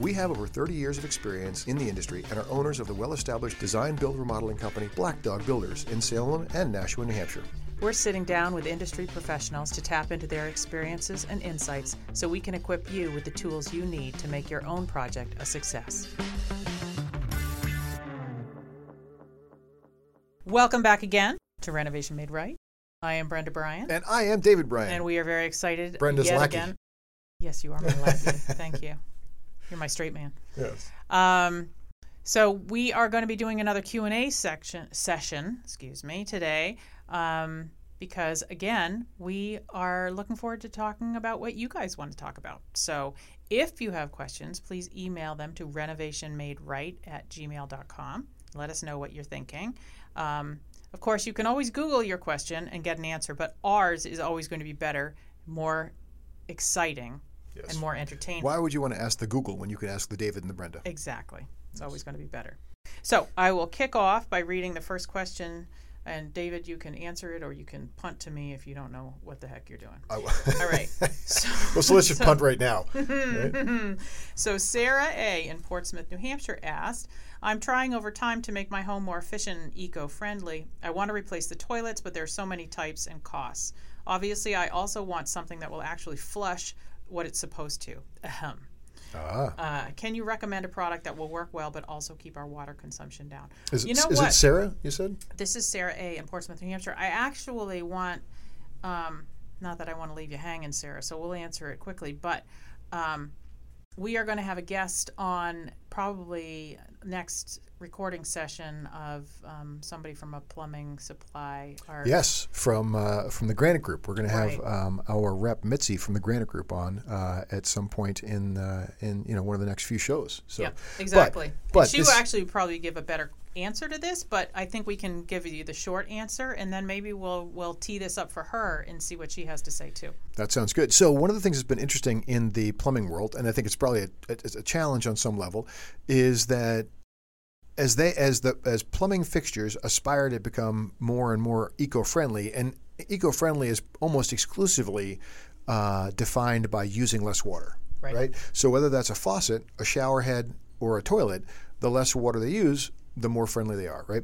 We have over 30 years of experience in the industry and are owners of the well established design build remodeling company Black Dog Builders in Salem and Nashua, New Hampshire. We're sitting down with industry professionals to tap into their experiences and insights so we can equip you with the tools you need to make your own project a success. Welcome back again to Renovation Made Right. I am Brenda Bryan. And I am David Bryan. And we are very excited. Brenda's yet lackey. again. Yes, you are my lackey. Thank you. You're my straight man. Yes. Um, so we are going to be doing another Q and A section session, excuse me, today, um, because again, we are looking forward to talking about what you guys want to talk about. So if you have questions, please email them to renovationmaderight at gmail.com. Let us know what you're thinking. Um, of course, you can always Google your question and get an answer, but ours is always going to be better, more exciting, Yes. and more entertaining. Why would you want to ask the Google when you could ask the David and the Brenda? Exactly. It's always going to be better. So I will kick off by reading the first question. And David, you can answer it or you can punt to me if you don't know what the heck you're doing. I- All right. So, well, so let's just so- punt right now. right? so Sarah A. in Portsmouth, New Hampshire asked, I'm trying over time to make my home more efficient and eco-friendly. I want to replace the toilets, but there are so many types and costs. Obviously, I also want something that will actually flush what it's supposed to. Ahem. Ah. Uh, can you recommend a product that will work well but also keep our water consumption down? Is, you it, know is it Sarah, you said? this is Sarah A. in Portsmouth, New Hampshire. I actually want, um, not that I want to leave you hanging, Sarah, so we'll answer it quickly, but um, we are going to have a guest on probably next recording session of um, somebody from a plumbing supply. Or, Yes, from uh, from the Granite Group. We're going to have um, our rep Mitzi from the Granite Group on uh, at some point in uh, in you know one of the next few shows. So, Yeah, exactly. but she this- will actually probably give a better answer to this, but I think we can give you the short answer, and then maybe we'll we'll tee this up for her and see what she has to say too. That sounds good. So one of the things that's been interesting in the plumbing world, and I think it's probably a, it's a challenge on some level, is that as they as the as plumbing fixtures aspire to become more and more eco-friendly, and eco-friendly is almost exclusively uh, defined by using less water, Right. So whether that's a faucet, a shower head, or a toilet, the less water they use, the more friendly they are, right?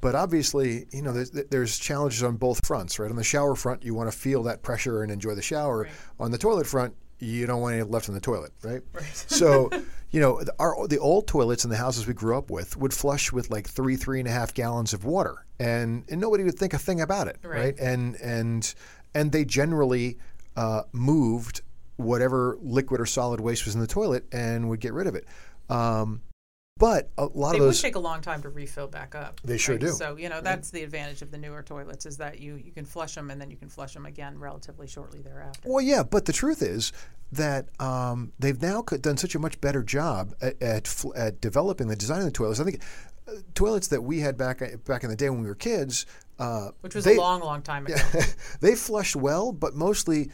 But obviously, you know, there's, there's challenges on both fronts, right? On the shower front, you want to feel that pressure and enjoy the shower. Right. On the toilet front, you don't want any left in the toilet, right? Right. so, you know, the- our the old toilets in the houses we grew up with would flush with like three, three and a half gallons of water, and and nobody would think a thing about it, Right. right? And and and they generally uh, moved whatever liquid or solid waste was in the toilet and would get rid of it. Um, but a lot They of those It would take a long time to refill back up. They sure do. So you know that's the advantage of the newer toilets is that you you can flush them and then you can flush them again relatively shortly thereafter. well, yeah. But the truth is that um, they've now done such a much better job at at, fl- at developing the design of the toilets. I think uh, toilets that we had back back in the day when we were kids, uh, Which was they- a long, long time ago. they flushed well, but mostly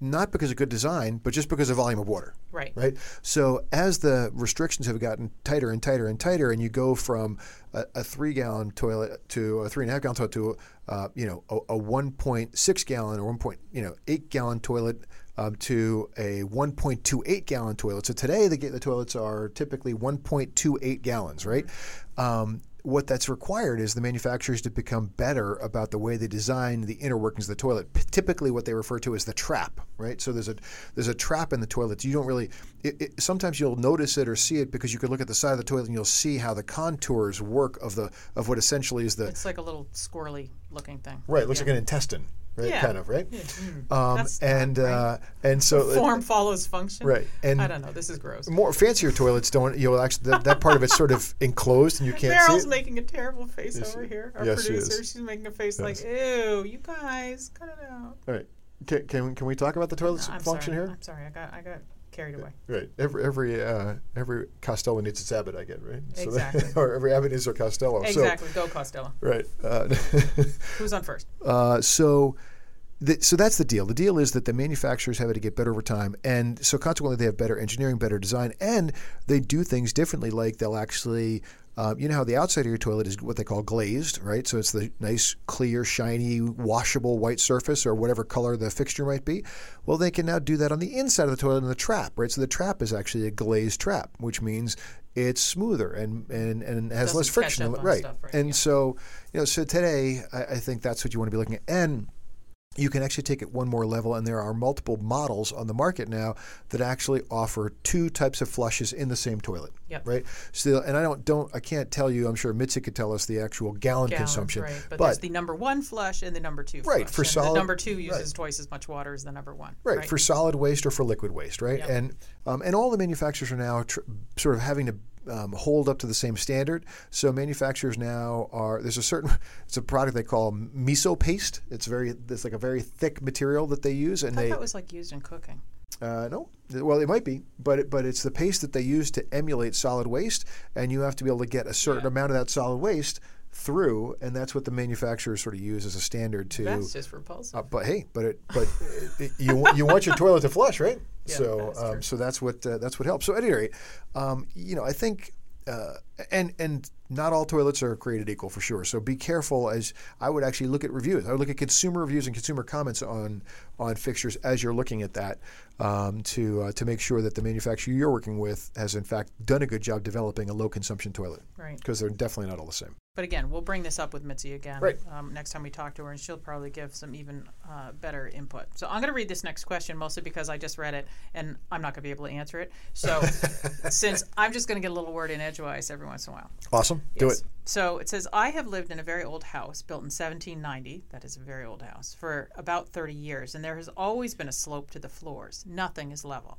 not because of good design, but just because of volume of water. Right. Right. So as the restrictions have gotten tighter and tighter and tighter, and you go from a, a three-gallon toilet to a three and a half gallon toilet to uh, you know a, a 1.6 gallon or 1. Point, you know 8 gallon toilet um, to a 1.28 gallon toilet. So today the, the toilets are typically 1.28 gallons. Right. Um, what that's required is the manufacturers to become better about the way they design the inner workings of the toilet. P- typically, what they refer to as the trap, right? So there's a there's a trap in the toilet. You don't really. It, it, sometimes you'll notice it or see it because you can look at the side of the toilet and you'll see how the contours work of the of what essentially is the It's like a little squirrely looking thing. right. It looks Yeah. like an intestine, right? Yeah. Kind of, right? Mm. Um, That's and right. uh, and so Form follows function. right and I don't know. This is gross. more fancier toilets don't. You'll actually that, that part of it's sort of enclosed and you can't Meryl's making a terrible face Yes, over here. Our yes, she producer, she's making a face like, Yes. "Ew, you guys, cut it out." All right. Can, can, can we talk about the toilet I'm function sorry. here? I'm sorry. I got I got carried away. Right. Every every uh, every Costello needs its Abbott. I get right. Exactly. So, or every Abbott needs their Costello. Exactly. Go Costello. Right. Uh, Who's on first? uh, so. The, so that's the deal. The deal is that the manufacturers have it to get better over time, and so consequently they have better engineering, better design, and they do things differently. Like they'll actually, uh, you know, how the outside of your toilet is what they call glazed, right? So it's the nice, clear, shiny, washable white surface or whatever color the fixture might be. Well, they can now do that on the inside of the toilet in the trap, right? So the trap is actually a glazed trap, which means it's smoother and and, and has less friction, right? stuff, right, And yeah. so, you know, so today I, I think that's what you want to be looking at, and you can actually take it one more level, and there are multiple models on the market now that actually offer two types of flushes in the same toilet. Yep. Right. So, and I don't don't I can't tell you. I'm sure Mitzi could tell us the actual gallon Gallons, consumption, right? But, there's the number one flush and the number two. Flush. Right, for and solid- The number two uses right. twice as much water as the number one. Right, for solid waste or for liquid waste, right? Yep. And um, and all the manufacturers are now tr- sort of having to um, hold up to the same standard. So manufacturers now are there's a certain it's a product they call miso paste. It's very it's like a very thick material that they use, and I thought they that was like used in cooking. uh, no, well it might be, but it, but it's the paste that they use to emulate solid waste, and you have to be able to get a certain Yeah. amount of that solid waste through, and that's what the manufacturers sort of use as a standard to. That's just repulsive. Uh, but hey, but it, but it- you you want your toilet to flush, right? Yeah, so that's um, so that's what uh, that's what helps. So at any rate, um, you know, I think. Uh, and and not all toilets are created equal for sure. So be careful as I would actually look at reviews. I would look at consumer reviews and consumer comments on on fixtures as you're looking at that um, to uh, to make sure that the manufacturer you're working with has in fact done a good job developing a low consumption toilet Right. because they're definitely not all the same. But again, we'll bring this up with Mitzi again Right. um, next time we talk to her, and she'll probably give some even uh, better input. So I'm going to read this next question mostly because I just read it and I'm not going to be able to answer it. So since I'm just going to get a little word in edgewise every once in a while. Awesome, do it. So it says, I have lived in a very old house built in 1790. That is a very old house for about 30 years, and there has always been a slope to the floors. Nothing is level.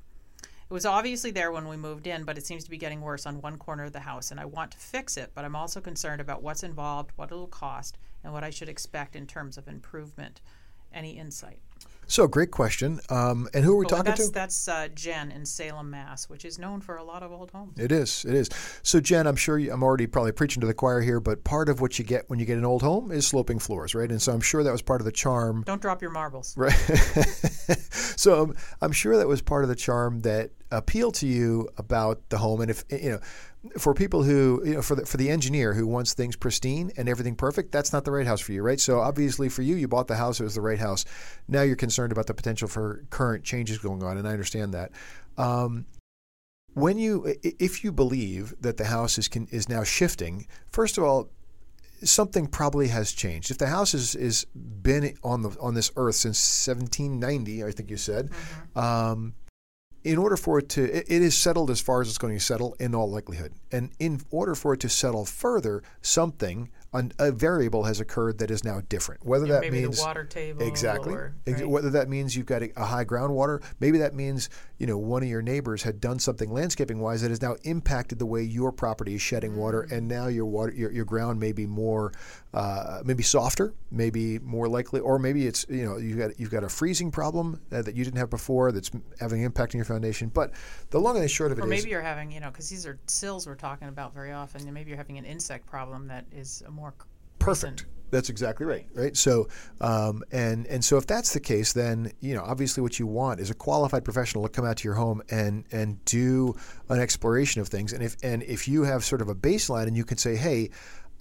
It was obviously there when we moved in, but it seems to be getting worse on one corner of the house, and I want to fix it, but I'm also concerned about what's involved, what it'll cost, and what I should expect in terms of improvement. Any insight? So great question. Um, and who are we Oh, talking that's to? that's uh, Jen in Salem, Mass, which is known for a lot of old homes. It is. It is. So, Jen, I'm sure you, I'm already probably preaching to the choir here, but part of what you get when you get an old home is sloping floors, right? And so I'm sure that was part of the charm, Don't drop your marbles. right? so I'm, I'm sure that was part of the charm that appealed to you about the home. And if you know, for people who you know, for the for the engineer who wants things pristine and everything perfect, that's not the right house for you, right? So obviously for you, you bought the house; it was the right house. Now you're concerned about the potential for current changes going on, and I understand that. Um, when you if you believe that the house is can, is now shifting first of all something probably has changed if the house is is been on the on this earth since 1790 i think you said um, in order for it to it, is settled as far as it's going to settle in all likelihood. And in order for it to settle further something an, a variable has occurred that is now different whether Yeah, that maybe means the water table. Exactly. Or, right? Whether that means you've got a, a high groundwater, maybe that means you know one of your neighbors had done something landscaping wise that has now impacted the way your property is shedding water, Mm. and now your water, your, your ground may be more, uh, maybe softer, maybe more likely, or maybe it's you know you've got you've got a freezing problem uh, that you didn't have before that's having an impact on your foundation. But the long and the short of it Or is, maybe you're having, you know, because these are sills we're talking about very often, and maybe you're having an insect problem that is a more Perfect. That's exactly right. Right. So, um, and and so if that's the case, then you know obviously what you want is a qualified professional to come out to your home and and do an exploration of things. And if and if you have sort of a baseline and you can say, hey.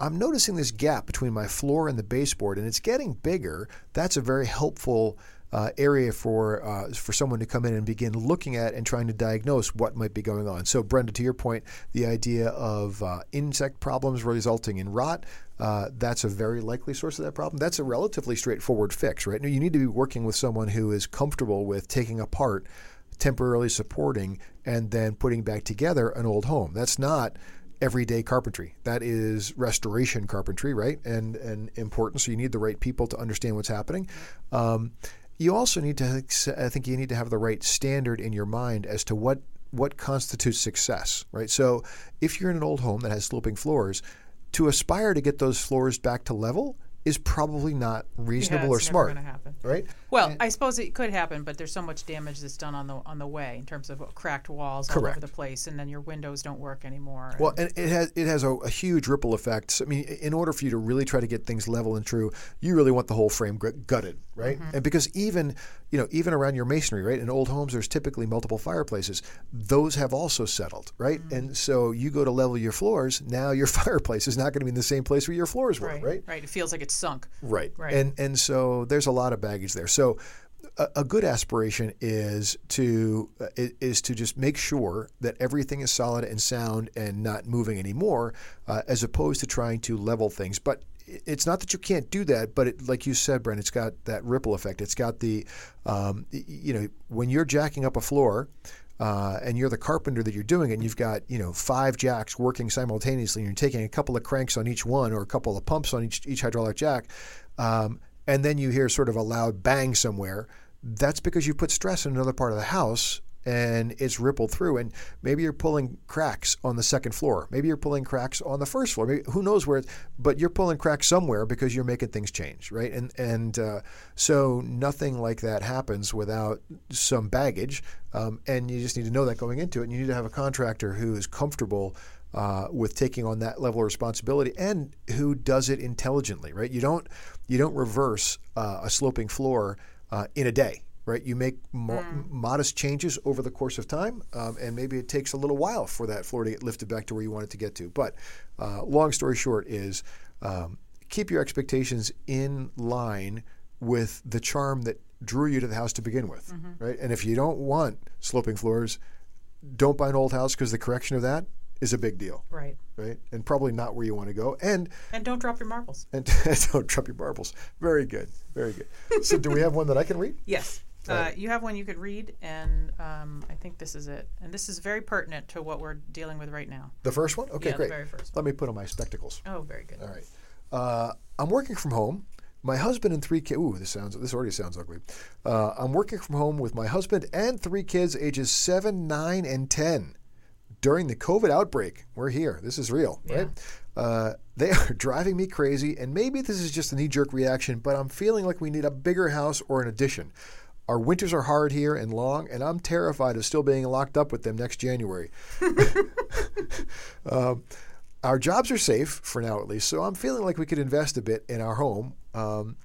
I'm noticing this gap between my floor and the baseboard, and it's getting bigger. That's a very helpful uh, area for uh, for someone to come in and begin looking at and trying to diagnose what might be going on. So, Brenda, to your point, the idea of uh, insect problems resulting in rot. Uh, that's a very likely source of that problem. That's a relatively straightforward fix, right? Now, you need to be working with someone who is comfortable with taking apart, temporarily supporting, and then putting back together an old home. That's not everyday carpentry. That is restoration carpentry, right? And and important. So you need the right people to understand what's happening. Um, you also need to, I think, you need to have the right standard in your mind as to what what constitutes success, right? So if you're in an old home that has sloping floors, to aspire to get those floors back to level is probably not reasonable Yeah, or smart, happen. right? Well, I suppose it could happen, but there's so much damage that's done on the on the way in terms of cracked walls all over the place, and then your windows don't work anymore. Well, and it has it has a, a huge ripple effect. So, I mean, in order for you to really try to get things level and true, you really want the whole frame gutted, right? Mm-hmm. And because even you know even around your masonry, right? In old homes, there's typically multiple fireplaces. Those have also settled, right? Mm-hmm. And so you go to level your floors. Now your fireplace is not going to be in the same place where your floors were, right, right? right. It feels like it's sunk. Right. Right. And and so there's a lot of baggage there. So a, a good aspiration is to uh, is to just make sure that everything is solid and sound and not moving anymore, uh, as opposed to trying to level things. But it's not that you can't do that, but it, like you said, Brent, it's got that ripple effect. It's got the, um, you know, when you're jacking up a floor, uh, and you're the carpenter that you're doing it, and you've got you know five jacks working simultaneously, and you're taking a couple of cranks on each one or a couple of pumps on each each hydraulic jack, um, and then you hear sort of a loud bang somewhere. That's because you put stress in another part of the house and it's rippled through. And maybe you're pulling cracks on the second floor. Maybe you're pulling cracks on the first floor. Maybe, who knows where? But you're pulling cracks somewhere because you're making things change, right? And and uh, so nothing like that happens without some baggage. Um, and you just need to know that going into it. And you need to have a contractor who is comfortable. Uh, with taking on that level of responsibility and who does it intelligently, right? You don't you don't reverse uh, a sloping floor uh, in a day, right? You make mo- modest changes over the course of time, um, and maybe it takes a little while for that floor to get lifted back to where you want it to get to. But uh, long story short is um, keep your expectations in line with the charm that drew you to the house to begin with, right? And if you don't want sloping floors, don't buy an old house because the correction of that is a big deal, Right. right? And probably not where you want to go. And And don't drop your marbles. and don't drop your marbles. Very good, very good. So, do we have one that I can read? Yes. Uh, you have one you could read, and um, I think this is it. And this is very pertinent to what we're dealing with right now. The first one? Okay, Yeah, the great. very first Let me put on my spectacles. Oh, very good. All right. Uh, I'm working from home. My husband and three kids. Ooh, this sounds. This already sounds ugly. Uh, I'm working from home with my husband and three kids, ages seven, nine, and ten. During the COVID outbreak, we're here. This is real, right? Uh, they are driving me crazy, and maybe this is just a knee-jerk reaction, but I'm feeling like we need a bigger house or an addition. Our winters are hard here and long, and I'm terrified of still being locked up with them next January. Um, our jobs are safe for now, at least. So I'm feeling like we could invest a bit in our home. Um,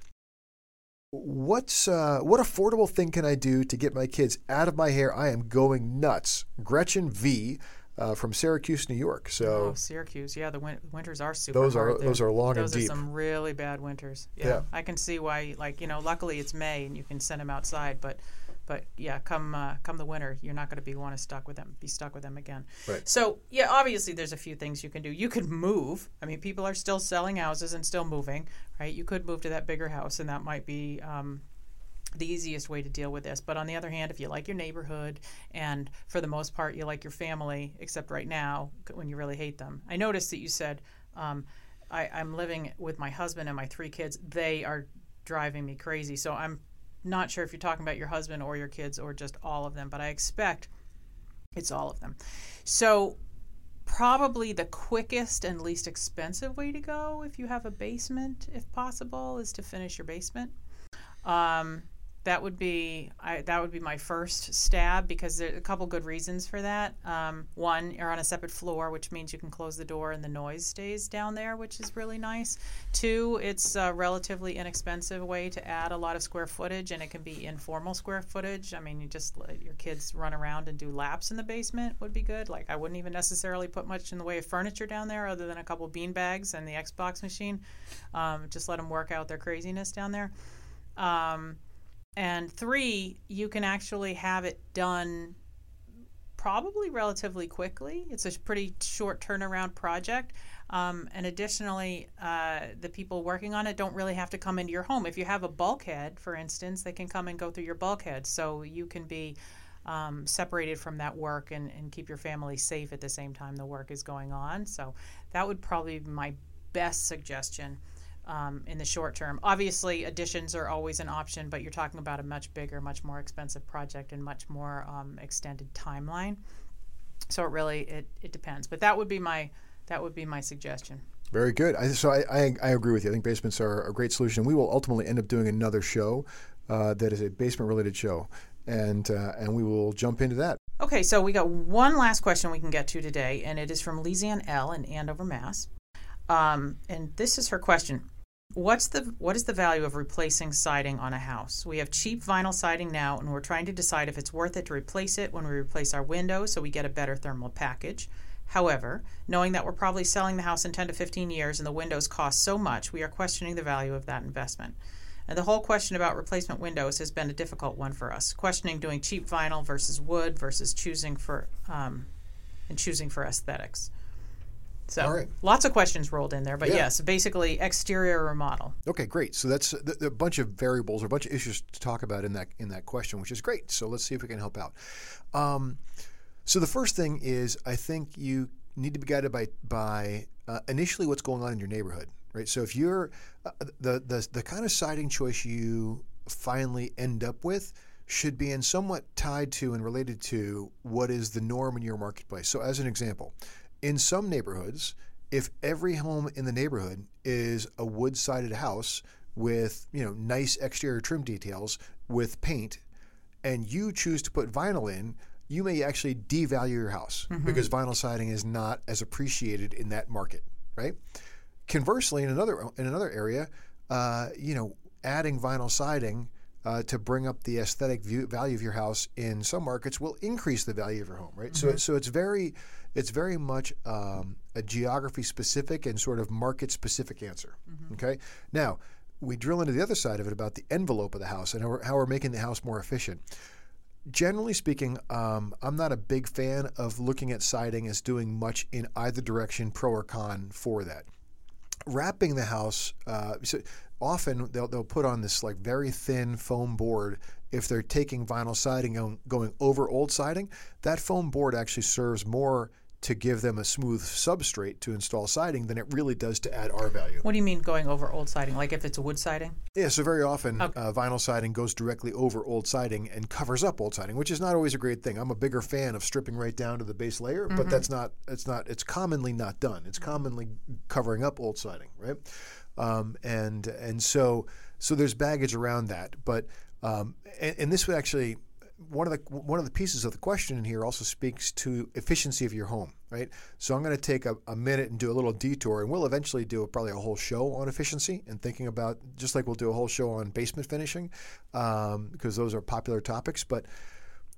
what's uh, what affordable thing can I do to get my kids out of my hair? I am going nuts. Gretchen V. Uh, from Syracuse, New York. So Oh, Syracuse. Yeah, the win- winters are super Those are- there. those are long and deep. Those are some really bad winters. Yeah, Yeah. I can see why. Like you know, luckily it's May and you can send them outside. But, but yeah, come uh, come the winter, you're not going to be want to stuck with them. Be stuck with them again. Right. So yeah, obviously there's a few things you can do. You could move. I mean, people are still selling houses and still moving, right? You could move to that bigger house, and that might be. Um, the easiest way to deal with this. But on the other hand, if you like your neighborhood and for the most part you like your family, except right now when you really hate them. I noticed that you said um, I, I'm living with my husband and my three kids. They are driving me crazy. So I'm not sure if you're talking about your husband or your kids or just all of them, but I expect it's all of them. So probably the quickest and least expensive way to go if you have a basement, if possible, is to finish your basement. Um, that would be I, that would be my first stab because there's a couple good reasons for that. Um, one, you're on a separate floor, which means you can close the door and the noise stays down there, which is really nice. Two, it's a relatively inexpensive way to add a lot of square footage, and it can be informal square footage. I mean, you just let your kids run around and do laps in the basement would be good. Like I wouldn't even necessarily put much in the way of furniture down there, other than a couple bean bags and the Xbox machine. Um, just let them work out their craziness down there. Um, and three, you can actually have it done probably relatively quickly. It's a pretty short turnaround project. Um, and additionally, uh, the people working on it don't really have to come into your home. If you have a bulkhead, for instance, they can come and go through your bulkhead. So you can be um, separated from that work and, and keep your family safe at the same time the work is going on. So that would probably be my best suggestion um, in the short term. Obviously, additions are always an option, but you're talking about a much bigger, much more expensive project and much more um, extended timeline. So it really it, it depends. But that would be my that would be my suggestion. Very good. I, so I, I, I agree with you. I think basements are a great solution. We will ultimately end up doing another show uh, that is a basement related show, and uh, and we will jump into that. Okay, so we got one last question we can get to today, and it is from Lizanne L in Andover, Mass. Um, and this is her question: What's the what is the value of replacing siding on a house? We have cheap vinyl siding now, and we're trying to decide if it's worth it to replace it when we replace our windows, so we get a better thermal package. However, knowing that we're probably selling the house in 10 to 15 years and the windows cost so much, we are questioning the value of that investment. And the whole question about replacement windows has been a difficult one for us, questioning doing cheap vinyl versus wood versus choosing for um, and choosing for aesthetics. So right. lots of questions rolled in there, but Yeah. yes, basically exterior remodel. Okay, great. So that's a, a bunch of variables or a bunch of issues to talk about in that in that question, which is great. So let's see if we can help out. Um, so the first thing is, I think you need to be guided by by uh, initially what's going on in your neighborhood, right? So if you're uh, the the the kind of siding choice you finally end up with should be in somewhat tied to and related to what is the norm in your marketplace. So as an example, in some neighborhoods, if every home in the neighborhood is a wood-sided house with, you know, nice exterior trim details with paint and you choose to put vinyl in, you may actually devalue your house because vinyl siding is not as appreciated in that market, right? Conversely, in another in another area, uh, you know, adding vinyl siding uh, to bring up the aesthetic view, value of your house in some markets will increase the value of your home, right? So, so it's very, it's very much um, a geography specific and sort of market specific answer. Okay, now we drill into the other side of it about the envelope of the house and how we're, how we're making the house more efficient generally speaking, um, I'm not a big fan of looking at siding as doing much in either direction, pro or con, for that. Wrapping the house, uh, so often they'll, they'll put on this like very thin foam board. If they're taking vinyl siding and going over old siding, that foam board actually serves more to give them a smooth substrate to install siding than it really does to add R value. What do you mean going over old siding? Like if it's a wood siding? Yeah, so very often uh, vinyl siding goes directly over old siding and covers up old siding, which is not always a great thing. I'm a bigger fan of stripping right down to the base layer, but that's not it's not it's commonly not done. It's commonly covering up old siding, right? Um, and and so so there's baggage around that, but um, and, and this would actually one of the one of the pieces of the question in here also speaks to efficiency of your home, right? So I'm going to take a, a minute and do a little detour, and we'll eventually do probably a whole show on efficiency and thinking about just like we'll do a whole show on basement finishing, um, because those are popular topics. But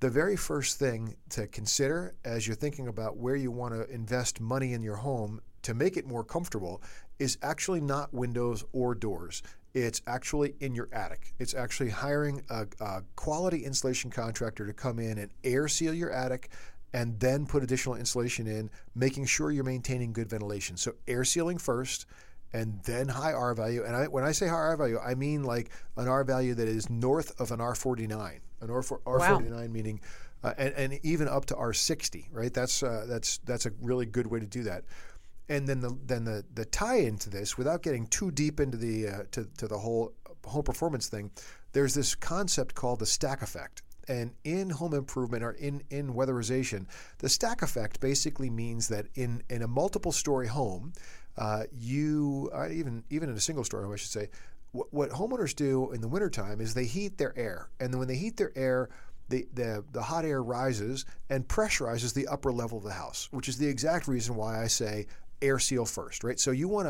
the very first thing to consider as you're thinking about where you want to invest money in your home to make it more comfortable is actually not windows or doors. It's actually in your attic. It's actually hiring a, a quality insulation contractor to come in and air seal your attic and then put additional insulation in, making sure you're maintaining good ventilation. So, air sealing first and then high R value. And I, when I say high R value, I mean like an R value that is north of an R49. An R, R49 meaning, uh, and, and even up to R60, right? That's uh, that's that's a really good way to do that. And then the then the the tie into this, without getting too deep into the uh, to to the whole home performance thing, there's this concept called the stack effect. And in home improvement or in, in weatherization, the stack effect basically means that in, in a multiple story home, uh, you, uh, even, even in a single story home, I should say, what, what homeowners do in the wintertime is they heat their air. And then when they heat their air, the, the, the hot air rises and pressurizes the upper level of the house, which is the exact reason why I say air seal first, right? So you want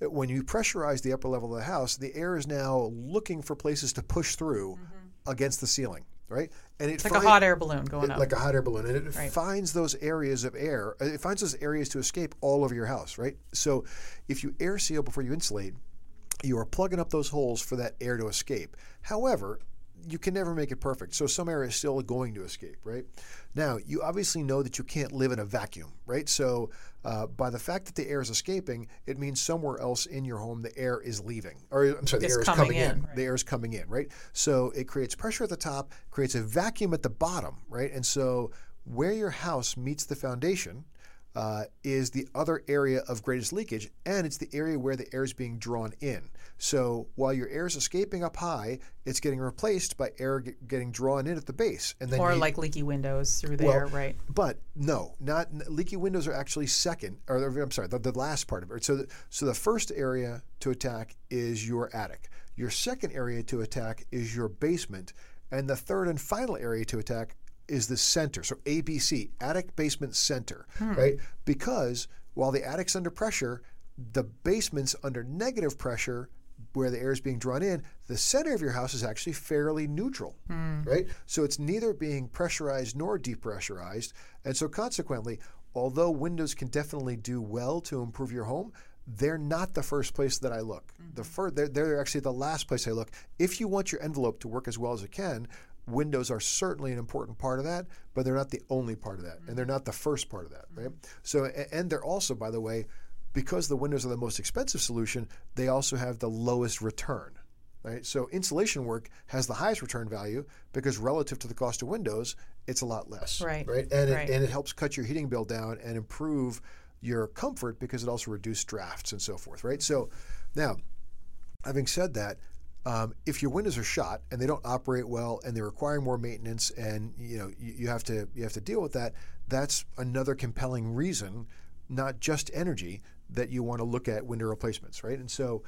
to, when you pressurize the upper level of the house, the air is now looking for places to push through against the ceiling, right? And it It's like a hot air balloon going up. like a hot air balloon, and it Right. finds those areas of air. uh, It finds those areas to escape all over your house, right? So, if you air seal before you insulate, you are plugging up those holes for that air to escape. However, you can never make it perfect. So some air is still going to escape, right? Now, you obviously know that you can't live in a vacuum, right? So uh, by the fact that the air is escaping, it means somewhere else in your home the air is leaving, or I'm sorry, the It's air is coming coming in. in, right. The air is coming in, right? So it creates pressure at the top, creates a vacuum at the bottom, right? And so where your house meets the foundation, uh, is the other area of greatest leakage, and it's the area where the air is being drawn in. So while your air is escaping up high, it's getting replaced by air get, getting drawn in at the base, and then or you- like leaky windows through well, there, right? But no, not leaky windows are actually second, or I'm sorry, the, the last part of it. So, the, so the first area to attack is your attic. Your second area to attack is your basement, and the third and final area to attack is the center. So ABC, attic, basement, center, hmm. right? Because while the attic's under pressure, the basement's under negative pressure where the air is being drawn in, the center of your house is actually fairly neutral, hmm. right? So it's neither being pressurized nor depressurized. And so consequently, although windows can definitely do well to improve your home, they're not the first place that I look. The mm-hmm. fir- they're, they're actually the last place I look. If you want your envelope to work as well as it can, windows are certainly an important part of that, but they're not the only part of that, and mm-hmm. they're not the first part of that, right? Mm-hmm. So, and they're also, by the way, because the windows are the most expensive solution, they also have the lowest return. Right? So insulation work has the highest return value because relative to the cost of windows, it's a lot less. Right. Right. And Right. it, and it helps cut your heating bill down and improve your comfort because it also reduces drafts and so forth. Right. So now, having said that, um, if your windows are shot and they don't operate well and they require more maintenance and you know you, you have to you have to deal with that, that's another compelling reason, not just energy, that you want to look at window replacements, right? And so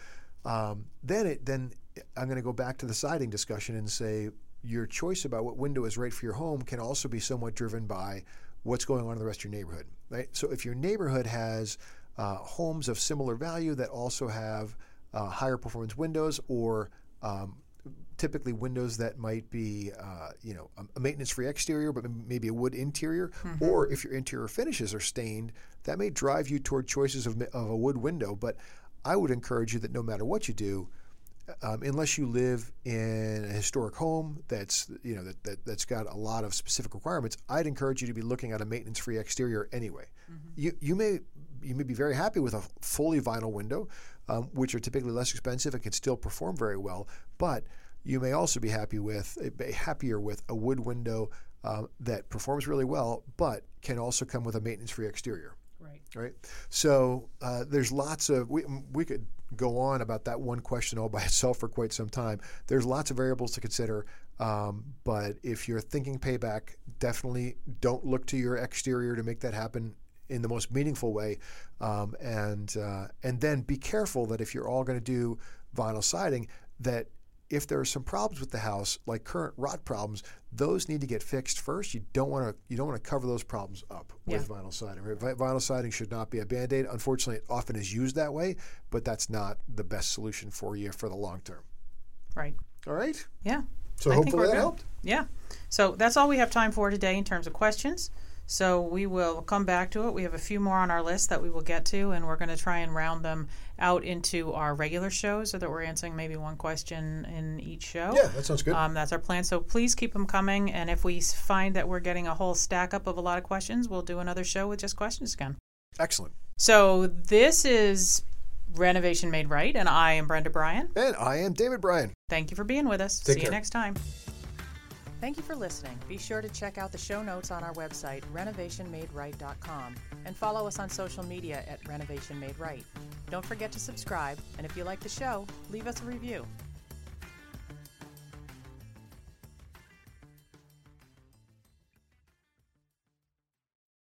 um, then it then I'm going to go back to the siding discussion and say your choice about what window is right for your home can also be somewhat driven by what's going on in the rest of your neighborhood, right? So if your neighborhood has uh, homes of similar value that also have uh, higher performance windows or um, typically windows that might be, uh, you know, a- maintenance-free exterior, but maybe a wood interior, or if your interior finishes are stained, that may drive you toward choices of, of a wood window. But I would encourage you that no matter what you do, um, unless you live in a historic home that's you know that, that that's got a lot of specific requirements, I'd encourage you to be looking at a maintenance-free exterior anyway. You you may you may be very happy with a fully vinyl window, um, which are typically less expensive and can still perform very well, but you may also be happy with be happier with a wood window um, that performs really well, but can also come with a maintenance-free exterior Right. right? So uh, there's lots of we we could go on about that one question all by itself for quite some time. There's lots of variables to consider, um, but if you're thinking payback, definitely don't look to your exterior to make that happen in the most meaningful way, um, and uh, and then be careful that if you're all going to do vinyl siding, that if there are some problems with the house, like current rot problems, those need to get fixed first. You don't want to you don't want to cover those problems up with Yeah. vinyl siding. Vinyl siding should not be a band aid. Unfortunately, it often is used that way, but that's not the best solution for you for the long term. Right. All right. Yeah. So I hopefully that good. helped. Yeah. So that's all we have time for today in terms of questions. So we will come back to it. We have a few more on our list that we will get to, and we're going to try and round them out into our regular shows so that we're answering maybe one question in each show. Yeah, that sounds good. Um, that's our plan. So please keep them coming. And if we find that we're getting a whole stack up of a lot of questions, we'll do another show with just questions again. Excellent. So this is Renovation Made Right, and I am Brenda Bryan. And I am David Bryan. Thank you for being with us. Take See care. you next time. Thank you for listening. Be sure to check out the show notes on our website, renovationmaderight.com, and follow us on social media at Renovation Made Right. Don't forget to subscribe, and if you like the show, leave us a review.